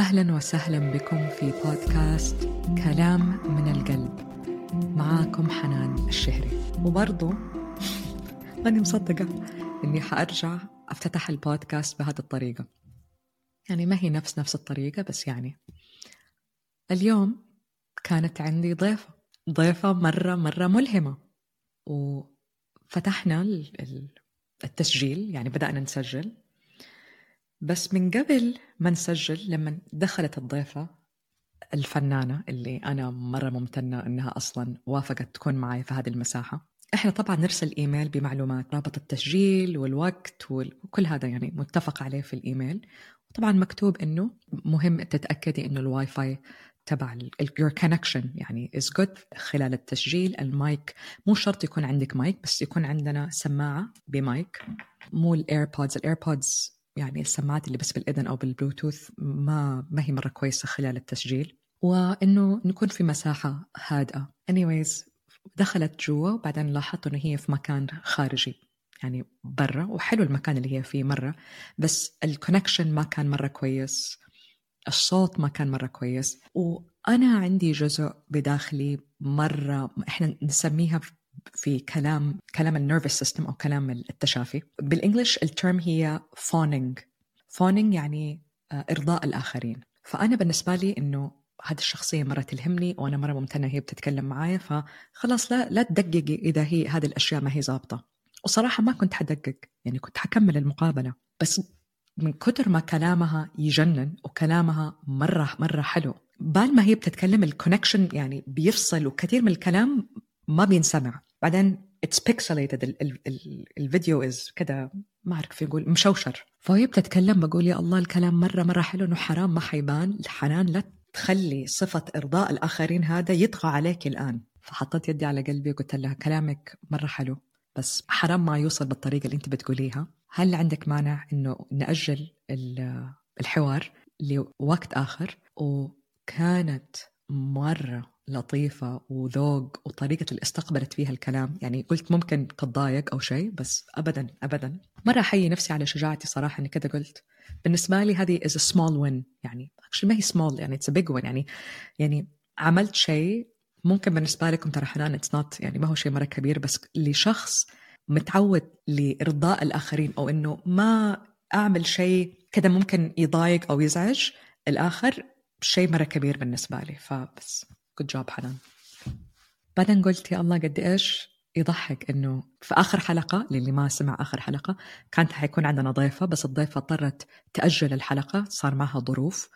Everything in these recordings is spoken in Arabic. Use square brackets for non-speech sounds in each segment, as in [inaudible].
أهلا وسهلا بكم في بودكاست كلام من القلب. معاكم حنان الشهري. وبرضو ماني مصدقة إني حأرجع أفتتح البودكاست بهذه الطريقة. يعني ما هي نفس نفس الطريقة بس يعني اليوم كانت عندي ضيفة. ضيفة مرة مرة ملهمة. وفتحنا التسجيل يعني بدأنا نسجل. بس من قبل ما نسجل لما دخلت الضيفة الفنانة اللي أنا مرة ممتنة إنها أصلا وافقت تكون معي في هذه المساحة. إحنا طبعا نرسل إيميل بمعلومات رابط التسجيل والوقت وكل هذا يعني متفق عليه في الإيميل. طبعا مكتوب إنه مهم تتأكدي إنه الواي فاي تبع your connection يعني is good خلال التسجيل. المايك مو شرط يكون عندك مايك بس يكون عندنا سماعة بمايك مو ال AirPods ال AirPods يعني السماعات اللي بس بالإذن أو بالبلوتوث ما ما هي مرة كويسة خلال التسجيل. وإنه نكون في مساحة هادئة. Anyways دخلت جوا وبعدين لاحظت إنه هي في مكان خارجي. يعني برا وحلو المكان اللي هي فيه مرة بس ال connection ما كان مرة كويس. الصوت ما كان مرة كويس. وأنا عندي جزء بداخلي مرة إحنا نسميها في كلام كلام ال nervous system أو كلام التشافي. بال English ال term هي fawning fawning يعني آه، إرضاء الآخرين. فأنا بالنسبة لي إنه هذه الشخصية مرة تلهمني وأنا مرة ممتنة هي بتتكلم معايا فخلاص لا لا تدققي إذا هي هذه الأشياء ما هي ظابطة. وصراحة ما كنت حدقق يعني كنت حكمل المقابلة. بس من كتر ما كلامها يجنن وكلامها مرة مرة حلو بال ما هي بتتكلم ال connection يعني بيفصل وكثير من الكلام ما بينسمع. بعدين it's pixelated الفيديو is كده ما أعرف كيف يقول مشوشر. فهي بتتكلم بقول يا الله الكلام مرة مرة حلو إنه حرام ما حيبان. يا حنان لا تخلي صفة إرضاء الآخرين هذا يطغى عليك الآن. فحطيت يدي على قلبي وقلت لها كلامك مرة حلو بس حرام ما يوصل بالطريقة اللي أنت بتقوليها. هل عندك مانع إنه نأجل الحوار لوقت آخر؟ وكانت مرة لطيفة وذوق وطريقة اللي استقبلت فيها الكلام. يعني قلت ممكن تتضايق أو شيء بس أبدا أبدا. مرة أحيي نفسي على شجاعتي صراحة إني كذا قلت. بالنسبة لي هذه is a small win. يعني ما هي small يعني it's a big win. يعني يعني عملت شيء ممكن بالنسبة لكم ترى حنان it's not يعني ما هو شيء مرة كبير بس لشخص متعود لإرضاء الآخرين أو إنه ما أعمل شيء كذا ممكن يضايق أو يزعج الآخر شيء مرة كبير بالنسبة لي. فبس. جود جوب حنان. بعدين قلت يا الله قد إيش يضحك إنه في آخر حلقة للي ما سمع آخر حلقة كانت حيكون عندنا ضيفة بس الضيفة اضطرت تأجل الحلقة صار معها ظروف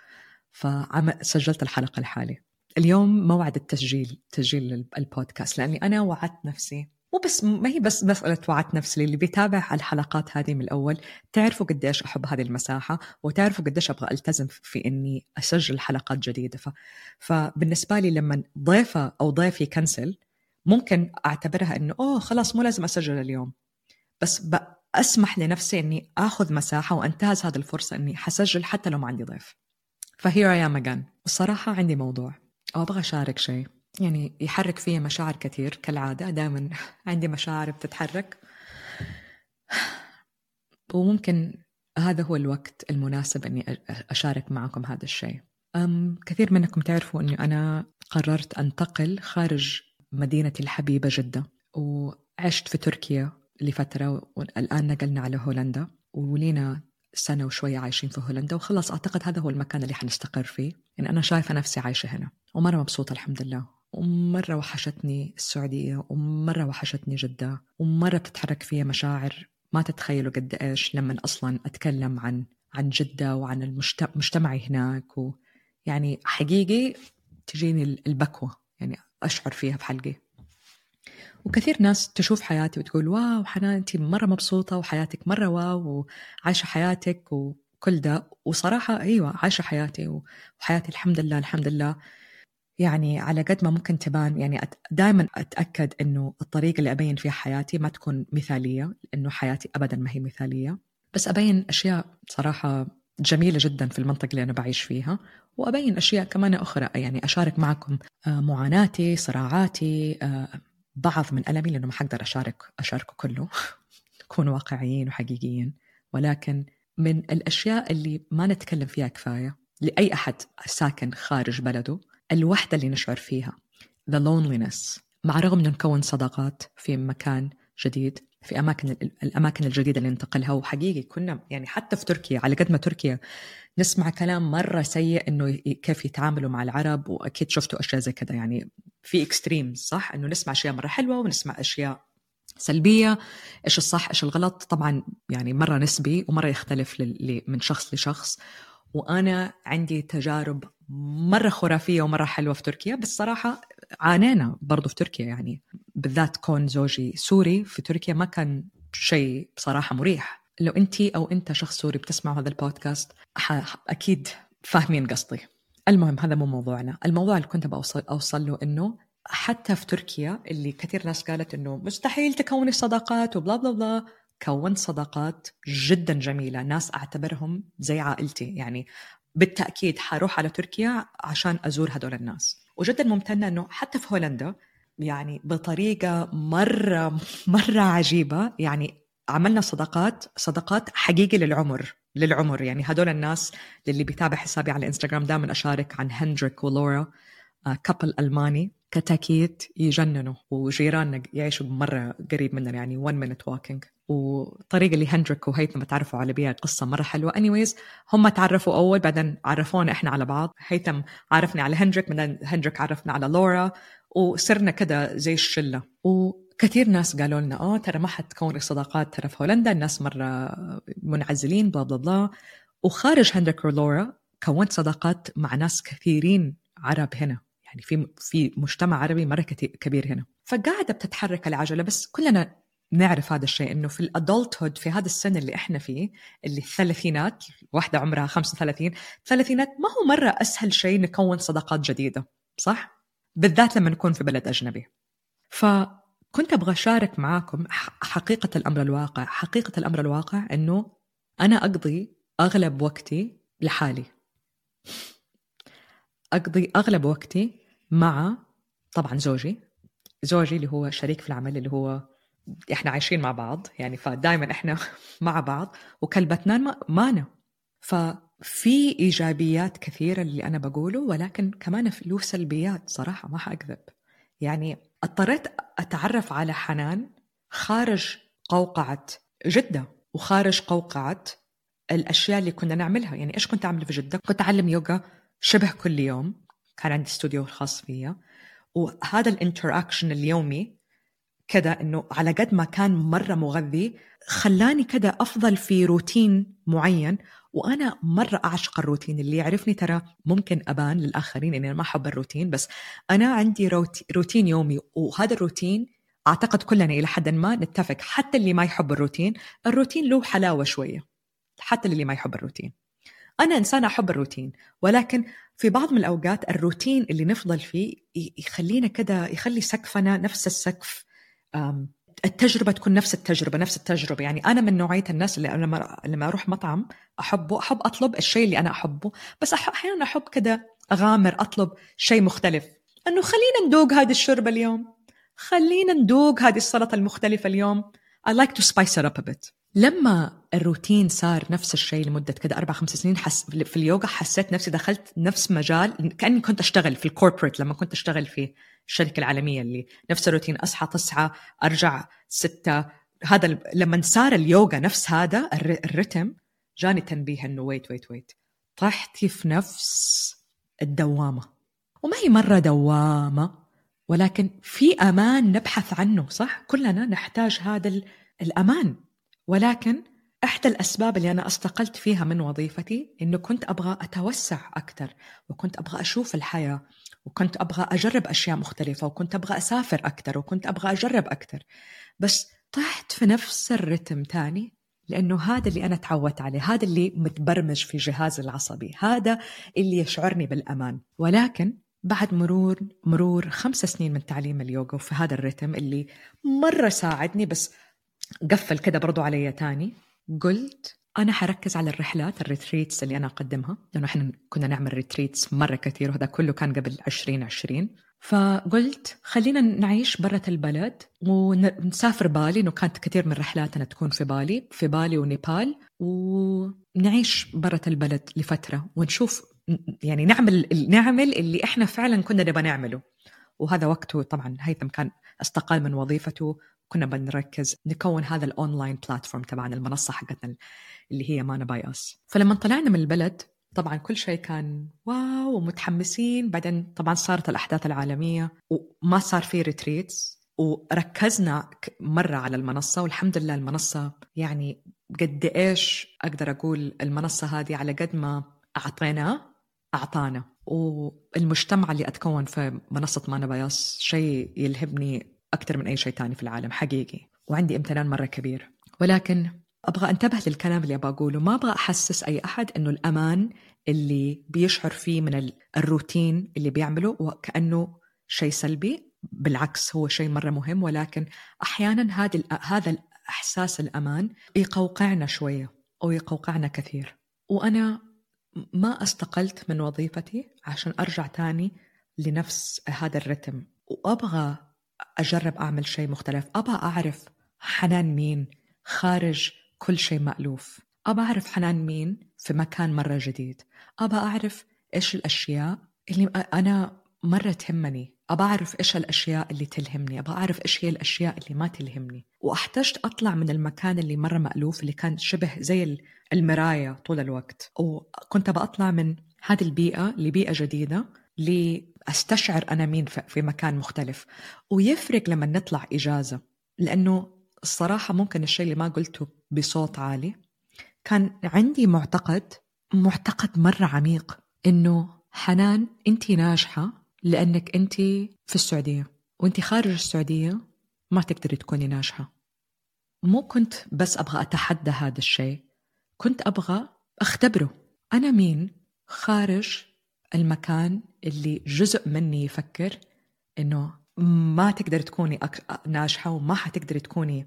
فسجلت الحلقة لحالي اليوم موعد التسجيل تسجيل البودكاست لأني أنا وعدت نفسي مو بس ما هي بس مسألة وعدت نفسي اللي بيتابع الحلقات هذه من الأول تعرفوا قديش أحب هذه المساحة وتعرفوا قديش أبغى ألتزم في إني أسجل حلقات جديدة. ف... فبالنسبة لي لما ضيفة أو ضيف يكنسل ممكن أعتبرها إنه أوه خلاص مو لازم أسجل اليوم. بس أسمح لنفسي إني آخذ مساحة وأنتهز هذه الفرصة إني حسجل حتى لو ما عندي ضيف. فهير أي أم أجان الصراحة عندي موضوع أو أبغى أشارك شيء. يعني يحرك فيها مشاعر كثير كالعادة. دائما عندي مشاعر بتتحرك. وممكن هذا هو الوقت المناسب أني أشارك معكم هذا الشيء. أم كثير منكم تعرفوا أني أنا قررت أنتقل خارج مدينتي الحبيبة جدة وعشت في تركيا لفترة والآن نقلنا على هولندا ولينا سنة وشوية عايشين في هولندا. وخلص أعتقد هذا هو المكان اللي حنستقر فيه. يعني أنا شايفة نفسي عايشة هنا ومرة مبسوطة الحمد لله. ومرة وحشتني السعودية ومرة وحشتني جدة ومرة بتتحرك فيها مشاعر ما تتخيلوا قد إيش لما أصلا أتكلم عن عن جدة وعن المجتمع هناك ويعني حقيقي تجيني البكوة يعني أشعر فيها في حلقي وكثير ناس تشوف حياتي وتقول واو حنان أنت مرة مبسوطة وحياتك مرة واو وعايشة حياتك وكل ده. وصراحة أيوة عايشة حياتي وحياتي الحمد لله الحمد لله. يعني على قد ما ممكن تبان يعني دائما أتأكد إنه الطريقة اللي أبين فيها حياتي ما تكون مثالية لأنه حياتي ابدا ما هي مثالية. بس أبين أشياء صراحة جميلة جدا في المنطقة اللي أنا بعيش فيها وأبين أشياء كمان أخرى. يعني أشارك معكم آه، معاناتي صراعاتي آه، بعض من ألمي لأنه ما حقدر أشارك أشاركه كله. [laughs] نكون واقعيين وحقيقيين. ولكن من الأشياء اللي ما نتكلم فيها كفاية لأي أحد ساكن خارج بلده الوحدة اللي نشعر فيها. The loneliness. مع رغم أنه نكون صداقات في مكان جديد في أماكن الأماكن الجديدة اللي ننتقلها. وحقيقي كنا يعني حتى في تركيا على قد ما تركيا نسمع كلام مرة سيء إنه كيف يتعاملوا مع العرب. وأكيد شفتوا أشياء زي كذا يعني في اكستريمز صح؟ إنه نسمع أشياء مرة حلوة ونسمع أشياء سلبية. إيش الصح إيش الغلط؟ طبعا يعني مرة نسبي ومرة يختلف من شخص لشخص. وأنا عندي تجارب مرة خرافية ومرة حلوة في تركيا بس صراحة عانينا برضو في تركيا يعني. بالذات كون زوجي سوري في تركيا ما كان شيء بصراحة مريح. لو انت أو أنت شخص سوري بتسمعوا هذا البودكاست أكيد فاهمين قصدي. المهم هذا مو موضوعنا. الموضوع اللي كنت بوصل اوصل له إنه حتى في تركيا اللي كثير ناس قالت إنه مستحيل تكوني صداقات وبلا بلا بلا كونت صداقات جدا جميلة. ناس أعتبرهم زي عائلتي. يعني بالتأكيد حروح على تركيا عشان أزور هدول الناس. وجدا ممتنة إنه حتى في هولندا يعني بطريقة مرة مرة عجيبة. يعني عملنا صداقات صداقات حقيقي للعمر للعمر. يعني هدول الناس اللي بيتابع حسابي على الانستغرام دائما أشارك عن هندريك ولورا كابل ألماني. كتاكيت يجننوا وجيراننا يعيشوا مرة قريب مننا. يعني 1 minute walking. وطريقة اللي هندريك وهيثم تعرفوا على بيها قصة مرة حلوة. Anyways هم تعرفوا أول بعدين عرفونا إحنا على بعض. هيثم عرفني على هندريك بعدين هندريك عرفنا على لورا وصرنا كده زي الشلة. وكثير ناس قالوا لنا آه ترى ما حتكوني صداقات ترى في هولندا الناس مرة منعزلين بلا بلا بلا وخارج هندريك ولورا كونت صداقات مع ناس كثيرين عرب هنا. يعني في في مجتمع عربي مرة كبير هنا. فقاعدة بتتحرك العجلة بس كلنا نعرف هذا الشيء إنه في الأدلتهود في هذا السن اللي إحنا فيه اللي الثلاثينات واحدة عمرها 35 الثلاثينات ما هو مرة أسهل شيء نكون صداقات جديدة صح؟ بالذات لما نكون في بلد أجنبي. فكنت أبغى أشارك معاكم حقيقة الأمر الواقع. حقيقة الأمر الواقع إنه أنا أقضي أغلب وقتي لحالي. أقضي أغلب وقتي مع طبعا زوجي زوجي اللي هو شريك في العمل اللي هو إحنا عايشين مع بعض يعني فدائما إحنا [laughs] مع بعض وكلبتنا مانا. ففي إيجابيات كثيرة اللي أنا بقوله ولكن كمان له سلبيات صراحة ما حأكذب. يعني اضطريت أتعرف على حنان خارج قوقعة جدة وخارج قوقعة الأشياء اللي كنا نعملها. يعني إيش كنت أعمل في جدة؟ كنت أعلم يوغا شبه كل يوم كان عندي استوديو خاص فيا وهذا ال interaction اليومي كذا إنه على قد ما كان مرة مغذي خلاني كذا أفضل في روتين معين وأنا مرة أعشق الروتين. اللي يعرفني ترى ممكن أبان للآخرين إني ما أحب الروتين بس أنا عندي روتين يومي وهذا الروتين أعتقد كلنا إلى حد ما نتفق حتى اللي ما يحب الروتين الروتين له حلاوة شوية حتى اللي ما يحب الروتين. أنا انسانه أحب الروتين ولكن في بعض من الأوقات الروتين اللي نفضل فيه يخلينا كذا يخلي سقفنا نفس السقف التجربة تكون نفس التجربة نفس التجربة. يعني أنا من نوعية الناس اللي لما لما أروح مطعم أحبه أحب أطلب الشيء اللي أنا أحبه بس أحيانا أحب كذا أغامر أطلب شيء مختلف. إنه خلينا ندوق هذه الشوربة اليوم. خلينا ندوق هذه السلطة المختلفة اليوم. I like to spice it up a bit. لما الروتين صار نفس الشيء لمدة كده أربع خمس سنين حس في اليوغا حسيت نفسي دخلت نفس مجال كأني كنت أشتغل في الكوربريت لما كنت أشتغل في الشركة العالمية اللي نفس الروتين أصحى تسعة أرجع ستة. هذا لما صار اليوغا نفس هذا الرتم جاني تنبيه إنه ويت ويت ويت طحتي في نفس الدوامة. وما هي مرة دوامة ولكن في أمان نبحث عنه صح؟ كلنا نحتاج هذا الأمان. ولكن إحدى الأسباب اللي أنا أستقلت فيها من وظيفتي إنه كنت أبغى أتوسع أكثر وكنت أبغى أشوف الحياة. وكنت أبغى أجرب أشياء مختلفة وكنت أبغى أسافر أكثر وكنت أبغى أجرب أكثر بس طحت في نفس الرتم تاني لأنه هذا اللي أنا تعودت عليه هذا اللي متبرمج في جهازي العصبي هذا اللي يشعرني بالأمان. ولكن بعد مرور مرور خمس سنين من تعليم اليوغا وفي هذا الرتم اللي مرة ساعدني بس قفل كده برضو علي تاني قلت أنا حركز على الرحلات ال retreats اللي أنا أقدمها لأنه إحنا كنا نعمل retreats مرة كثير وهذا كله كان قبل 2020 فقلت خلينا نعيش برة البلد ونسافر بالي إنه كانت كثير من رحلاتنا تكون في بالي في بالي ونيبال ونعيش برة البلد لفترة ونشوف يعني نعمل نعمل اللي إحنا فعلا كنا نبغى نعمله. وهذا وقته طبعا هيثم كان أستقال من وظيفته كنا بنركز نكون هذا ال online platform تبعنا المنصة حقتنا اللي هي مانا باياس فلما طلعنا من البلد طبعا كل شيء كان wow ومتحمسين. بعدين طبعا صارت الأحداث العالمية وما صار في retreats وركزنا مرة على المنصة. والحمد لله المنصة يعني قد إيش أقدر أقول المنصة هذه على قد ما اعطيناه أعطانا. والمجتمع اللي أتكون في منصة مانا باياس شيء يلهبني أكثر من أي شيء ثاني في العالم حقيقي. وعندي امتنان مرة كبير. ولكن أبغى أنتبه للكلام اللي أبغى اقوله ما أبغى أحسس أي أحد إنه الأمان اللي بيشعر فيه من الروتين اللي بيعمله وكانه شيء سلبي. بالعكس هو شيء مرة مهم. ولكن أحيانا هذا هذا احساس الأمان يقوقعنا شوية أو يقوقعنا كثير. وأنا ما أستقلت من وظيفتي عشان أرجع تاني لنفس هذا الرتم. وأبغى أجرب أعمل شيء مختلف. أبغى أعرف حنان مين خارج كل شيء مألوف. أبى أعرف حنان مين في مكان مرة جديد. أبى أعرف إيش الأشياء اللي أنا مرة تهمني. أبى أعرف إيش الأشياء اللي تلهمني. أبى أعرف إيش هي الأشياء اللي ما تلهمني. وأحتجت أطلع من المكان اللي مرة مألوف اللي كان شبه زي المراية طول الوقت. وكنت أبى أطلع من هذه البيئة لبيئة جديدة. لأستشعر أنا مين في مكان مختلف. ويفرق لما نطلع إجازة لأنه الصراحة ممكن الشيء اللي ما قلته بصوت عالي. كان عندي معتقد معتقد مرة عميق إنه حنان أنت ناجحة لأنك أنت في السعودية. وأنت خارج السعودية ما تقدري تكوني ناجحة. مو كنت بس أبغى أتحدى هذا الشيء كنت أبغى أختبره. أنا مين؟ خارج المكان اللي جزء مني يفكر إنه ما تقدر تكوني ناجحة وما حتقدري تكوني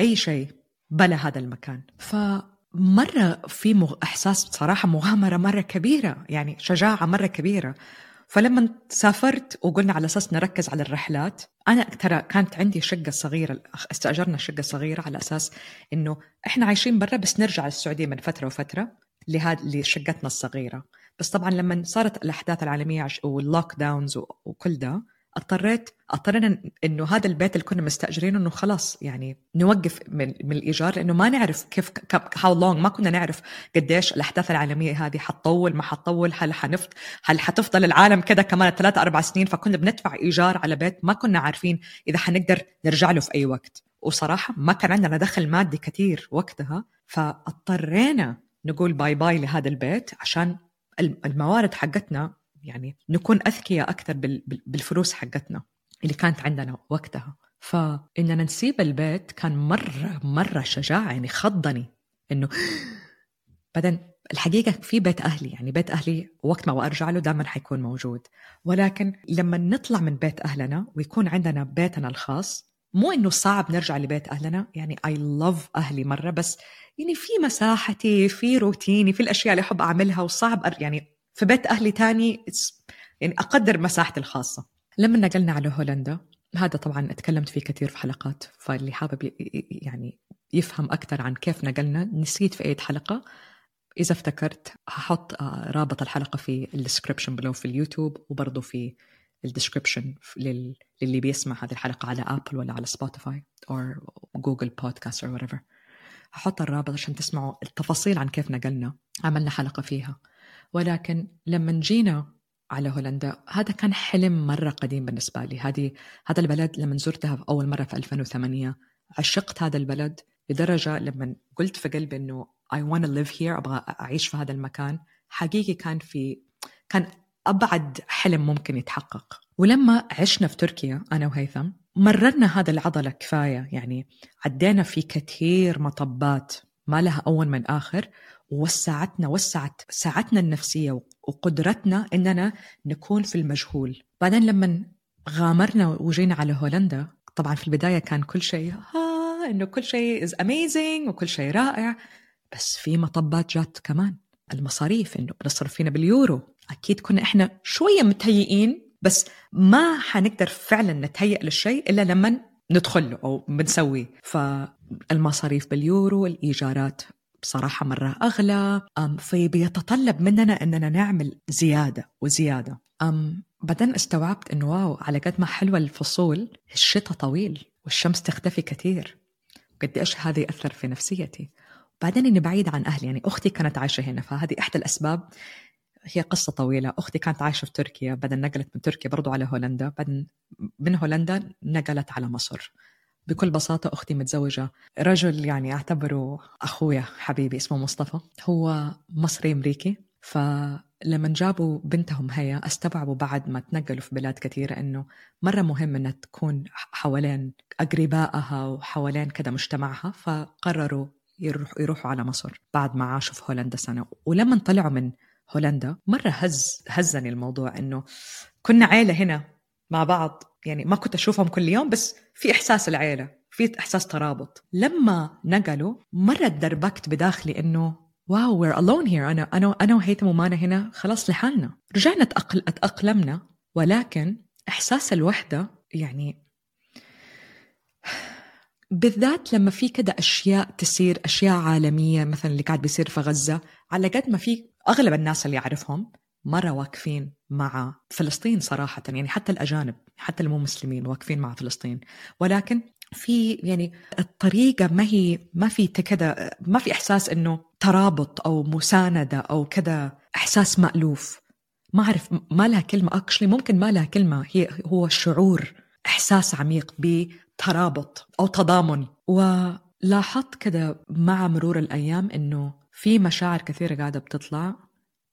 أي شيء بلا هذا المكان. فمرة في مغ... إحساس بصراحة مغامرة مرة كبيرة يعني شجاعة مرة كبيرة. فلما سافرت وقلنا على أساس نركز على الرحلات أنا ترى كانت عندي شقة صغيرة استأجرنا شقة صغيرة على أساس إنه إحنا عايشين برا بس نرجع السعودية من فترة وفترة لهذه لشقتنا الصغيرة. بس طبعا لما صارت الأحداث العالمية واللوك داونز وكل ده اضطريت اضطرينا إنه هذا البيت اللي كنا مستأجرينه إنه خلاص يعني نوقف من, من الإيجار لأنه ما نعرف كيف هاو لونج ما كنا نعرف قديش الأحداث العالمية هذه حتطول ما حتطول هل حنفت هل حتفضل العالم كذا كمان ثلاث أربع سنين؟ فكنا بندفع إيجار على بيت ما كنا عارفين إذا حنقدر نرجع له في أي وقت. وصراحة ما كان عندنا دخل مادي كثير وقتها فاضطرينا نقول bye bye لهذا البيت عشان الموارد حقتنا يعني نكون أذكياء أكثر بالفلوس حقتنا اللي كانت عندنا وقتها. فإننا نسيب البيت كان مرة مرة شجاعة يعني خضني إنه بعدين الحقيقة في بيت أهلي يعني بيت أهلي وقت ما أرجع له دائما حيكون موجود. ولكن لما نطلع من بيت أهلنا ويكون عندنا بيتنا الخاص مو إنه صعب نرجع لبيت أهلنا يعني اي لاف أهلي مرة بس يعني في مساحتي في روتيني في الأشياء اللي أحب أعملها وصعب يعني في بيت أهلي تاني يعني أقدر مساحتي الخاصة. لما نقلنا على هولندا هذا طبعا أتكلمت فيه كثير في حلقات فاللي حابب يعني يفهم أكثر عن كيف نقلنا نسيت في أي حلقة. إذا افتكرت هحط آه، رابط الحلقة في ال description below في اليوتيوب وبرضه في ال description للي بيسمع هذه الحلقة على أبل ولا على سبوتيفاي أو جوجل Podcasts أو whatever. هحط الرابط عشان تسمعوا التفاصيل عن كيف نقلنا عملنا حلقة فيها. ولكن لما جينا على هولندا هذا كان حلم مرة قديم بالنسبة لي. هذه هذا البلد لما زرتها في أول مرة في 2008 عشقت هذا البلد لدرجة لما قلت في قلبي إنه I want to live here أبغى أعيش في هذا المكان حقيقي كان في كان أبعد حلم ممكن يتحقق. ولما عشنا في تركيا أنا وهيثم مررنا هذا العضلة كفاية. يعني عدينا في كثير مطبات ما لها أول من آخر ووسعتنا وسعت ساعتنا النفسية وقدرتنا إننا نكون في المجهول. بعدين لما غامرنا وجينا على هولندا طبعا في البداية كان كل شيء ها إنه كل شيء is amazing وكل شيء رائع. بس في مطبات جات كمان المصاريف إنه بنصرف فينا باليورو. أكيد كنا إحنا شوية متهيئين بس ما حنقدر فعلا نتهيأ للشيء إلا لما ندخل له أو بنسويه. فالمصاريف باليورو الإيجارات بصراحة مرة أغلى. فبيتطلب مننا أننا نعمل زيادة وزيادة. أم بعدين استوعبت أنه wow على قد ما حلوة الفصول الشتاء طويل والشمس تختفي كثير. قد إيش هذا يأثر في نفسيتي. بعدين إني بعيد عن أهلي يعني أختي كانت عايشة هنا فهذه إحدى الأسباب هي قصة طويلة. أختي كانت عايشة في تركيا بعدين نقلت من تركيا برضو على هولندا. بعدين من هولندا نقلت على مصر. بكل بساطة أختي متزوجة. رجل يعني أعتبره أخويا حبيبي اسمه مصطفى. هو مصري أمريكي. فلما جابوا بنتهم هي استوعبوا بعد ما تنقلوا في بلاد كثيرة إنه مرة مهم إنها تكون حوالين أقربائها وحوالين كذا مجتمعها. فقرروا يروحوا يروحوا على مصر بعد ما عاشوا في هولندا سنة. ولما طلعوا من هولندا. مرة هز هزني الموضوع إنه كنا عيلة هنا مع بعض. يعني ما كنت أشوفهم كل يوم بس في إحساس العيلة في إحساس ترابط. لما نقلوا مرة تدربكت بداخلي إنه واو وير alone هير أنا أنا أنا وهيثم ومانا هنا. خلاص لحالنا. رجعنا تأقل أتأقلمنا ولكن إحساس الوحدة يعني بالذات لما في كده أشياء تصير أشياء عالمية مثلا اللي قاعد بيصير في غزة على قد ما في أغلب الناس اللي أعرفهم مرة واقفين مع فلسطين صراحة يعني حتى الأجانب حتى المو مسلمين واقفين مع فلسطين. ولكن في يعني الطريقة ما هي ما في كذا ما في إحساس إنه ترابط أو مساندة أو كذا إحساس مألوف. ما أعرف ما لها كلمة أكشلي ممكن ما لها كلمة هي هو شعور. إحساس عميق بترابط أو تضامن. ولاحظت كذا مع مرور الأيام إنه في مشاعر كثيرة قاعدة بتطلع.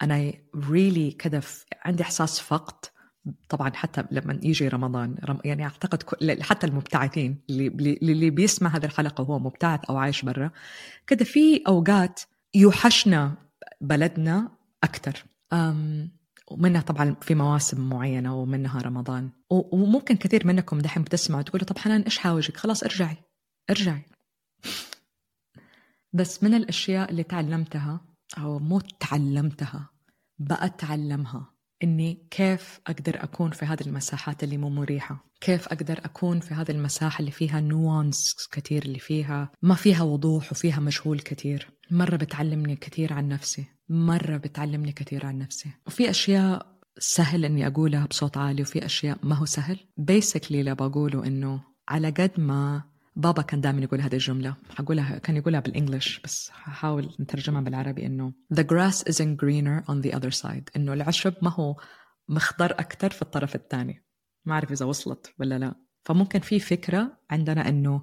أنا ريلي really كذا عندي إحساس فقد. طبعا حتى لما يجي رمضان يعني أعتقد حتى المبتعثين اللي اللي بيسمع هذه الحلقة وهو مبتعث أو عايش برا كده في أوقات يوحشنا بلدنا أكثر ومنها طبعا في مواسم معينة ومنها رمضان. وممكن كثير منكم دحين بتسمعوا تقولوا طب حنان إيش حاوجك؟ خلاص ارجعي ارجعي. بس من الأشياء اللي تعلمتها أو مو تعلمتها بأتعلمها إني كيف أقدر أكون في هذه المساحات اللي مو مريحة؟ كيف أقدر أكون في هذه المساحة اللي فيها نوانس كثير اللي فيها ما فيها وضوح وفيها مجهول كثير؟ مرة بتعلمني كثير عن نفسي. مرة بتعلمني كثير عن نفسي. وفي أشياء سهل إني أقولها بصوت عالي وفي أشياء ما هو سهل. بيسكلي اللي بقوله إنه على قد ما بابا كان دائما يقول هذه الجملة. حقولها كان يقولها بالإنجلش بس هحاول نترجمها بالعربي إنه the grass isn't greener on the other side. إنه العشب ما هو مخضر أكثر في الطرف الثاني. ما أعرف إذا وصلت ولا لا. فممكن في فكرة عندنا إنه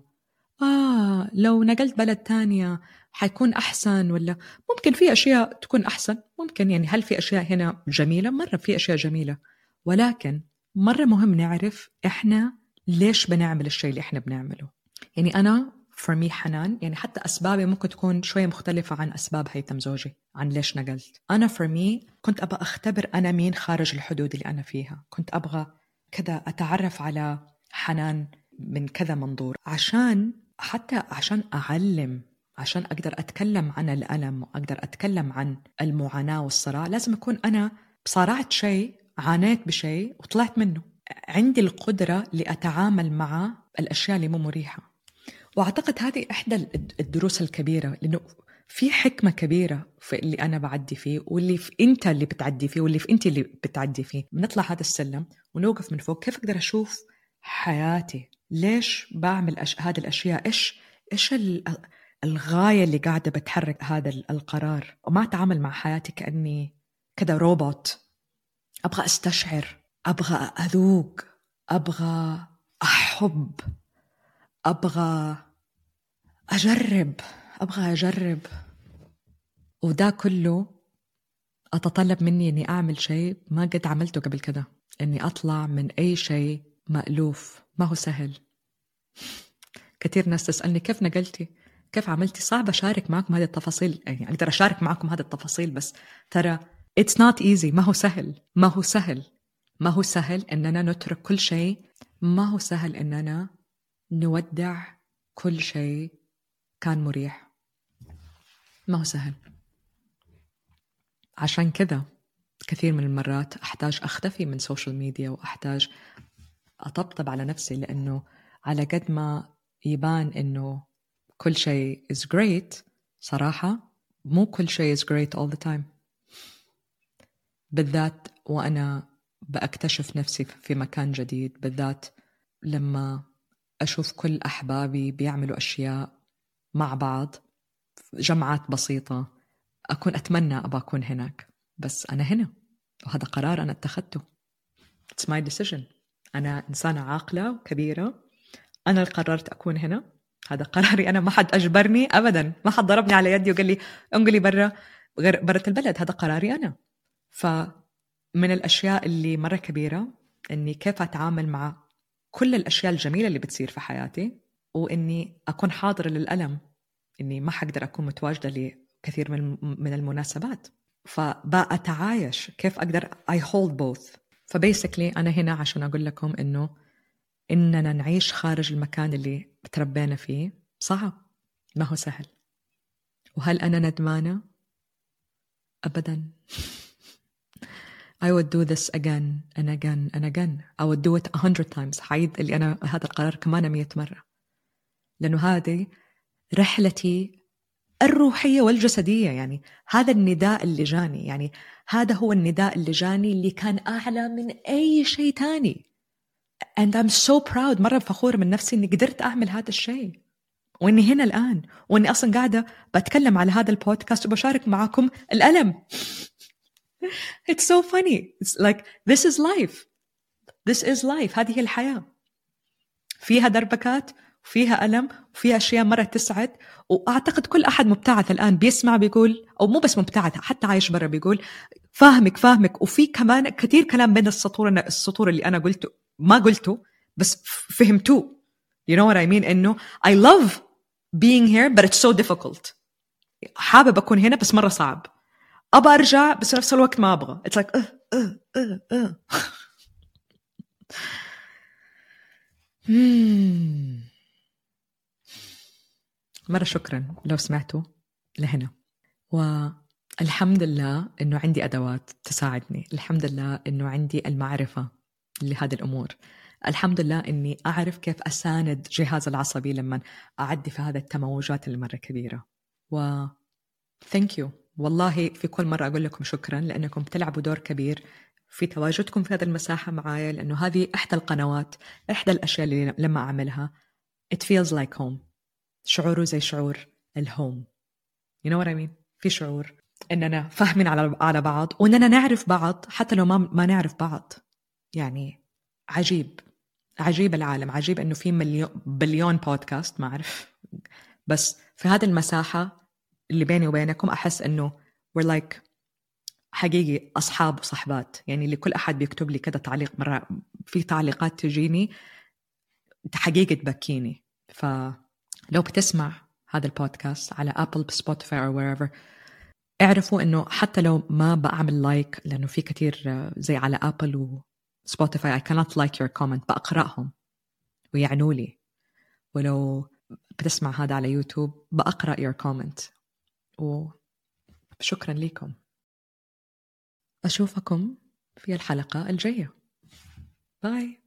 آه لو نقلت بلد تانية حيكون أحسن ولا ممكن في أشياء تكون أحسن؟ ممكن يعني هل في أشياء هنا جميلة؟ مرة في أشياء جميلة ولكن مرة مهم نعرف إحنا ليش بنعمل الشيء اللي إحنا بنعمله. يعني أنا for me حنان يعني حتى أسبابي ممكن تكون شوية مختلفة عن أسباب هيثم زوجي عن ليش نقلت. أنا for me كنت أبغى أختبر أنا مين خارج الحدود اللي أنا فيها. كنت أبغى كذا أتعرف على حنان من كذا منظور عشان حتى عشان أعلم عشان أقدر أتكلم عن الألم وأقدر أتكلم عن المعاناة والصراع لازم أكون أنا صارعت شيء عانيت بشيء وطلعت منه. عندي القدرة لأتعامل مع الأشياء اللي مو مريحة. وأعتقد هذه إحدى الدروس الكبيرة لأنه في حكمة كبيرة في اللي أنا بعدي فيه واللي في أنت اللي بتعدي فيه واللي في أنت اللي بتعدي فيه. بنطلع هذا السلم ونوقف من فوق. كيف أقدر أشوف حياتي؟ ليش بعمل أش... هذه الأشياء؟ إيش إيش الغاية اللي قاعدة بتحرك هذا القرار وما أتعامل مع حياتي كأني كذا روبوت أبغى أستشعر أبغى أذوق أبغى أحب أبغى أجرب أبغى أجرب. وده كله أتطلب مني إني أعمل شيء ما قد عملته قبل كده. إني أطلع من أي شيء مألوف ما هو سهل. كثير ناس تسألني كيف نقلتي؟ كيف عملتي صعب أشارك معكم هذه التفاصيل. يعني أقدر أشارك معكم هذه التفاصيل بس ترى it's not easy. ما هو سهل. ما هو سهل. ما هو سهل إننا نترك كل شيء. ما هو سهل إننا نودع كل شيء كان مريح. ما هو سهل. عشان كذا كثير من المرات أحتاج أختفي من social media وأحتاج أطبطب على نفسي لأنه على قد ما يبان إنه كل شيء is great صراحة مو كل شيء is great all the time. بالذات وأنا بأكتشف نفسي في مكان جديد. بالذات لما أشوف كل أحبابي بيعملوا أشياء مع بعض جمعات بسيطة أكون أتمنى أبى أكون هناك. بس أنا هنا وهذا قرار أنا اتخذته. It's my decision. أنا إنسانة عاقلة وكبيرة. أنا اللي قررت أكون هنا. هذا قراري أنا ما حد أجبرني أبدا. ما حد ضربني على يدي وقال لي انقلي برا غير برا البلد. هذا قراري أنا. فمن الأشياء اللي مرة كبيرة إني كيف أتعامل مع كل الأشياء الجميلة اللي بتصير في حياتي وإني أكون حاضرة للألم إني ما حقدر أكون متواجدة لكثير من من المناسبات. فبأتعايش كيف أقدر I hold both. فبيسكلي أنا هنا عشان أقول لكم إنه إننا نعيش خارج المكان اللي تربينا فيه. صعب. ما هو سهل. وهل أنا ندمانة؟ أبدا. I would do this again and again and again. I would do it a hundred times. حعيد اللي أنا هذا القرار كمان مية مرة. لأنه هذه رحلتي الروحية والجسدية. يعني هذا النداء اللي جاني. يعني هذا هو النداء اللي جاني اللي كان أعلى من أي شيء تاني. And I'm so proud. مرة فخورة من نفسي إني قدرت أعمل هذا الشيء. وإني هنا الآن. وإني أصلا قاعدة بتكلم على هذا البودكاست وبشارك معكم الألم. [laughs] It's so funny. It's like this is life. This is life. هذه الحياة. فيها دربكات وفيها ألم وفيها أشياء مرة تسعد. وأعتقد كل أحد مبتعث الآن. بيسمع بيقول أو مو بس مبتعث حتى عايش برا بيقول فاهمك فاهمك. وفي كمان كثير كلام بين السطور السطور اللي أنا قلته. ما قلته بس فهمتوه. You know what I mean إنه I love being here but it's so difficult. حابب أكون هنا بس مرة صعب. أبى أرجع بس نفس الوقت ما أبغى. It's like uh. مرة شكرا لو سمعتوا لهنا. والحمد لله إنه عندي أدوات تساعدني. الحمد لله إنه عندي المعرفة. لهذه الأمور. الحمد لله إني أعرف كيف أساند جهاز العصبي لما اعدي في هذا التموجات اللي مره كبيرة. و ثانك يو والله في كل مرة أقول لكم شكرا لأنكم تلعبوا دور كبير في تواجدكم في هذه المساحة معايا لأنه هذه إحدى القنوات إحدى الأشياء اللي لما أعملها. It feels like home. شعوره زي شعور الهوم you know what I mean? في شعور إننا فاهمين على على بعض وإننا نعرف بعض حتى لو ما ما نعرف بعض. يعني عجيب عجيب العالم عجيب إنه في مليون بليون بودكاست ما أعرف. بس في هذه المساحة اللي بيني وبينكم أحس إنه we're like حقيقي أصحاب وصحبات. يعني لكل أحد بيكتب لي كذا تعليق مرة في تعليقات تجيني حقيقة تبكيني. ف لو بتسمع هذا البودكاست على ابل سبوتيفاي أو wherever اعرفوا إنه حتى لو ما بعمل like لأنه في كثير زي على ابل وسبوتيفاي I cannot like your comment بقراهم ويعنوا لي. ولو بتسمع هذا على يوتيوب بقرا your comment. وشكرا لكم. أشوفكم في الحلقة الجاية. باي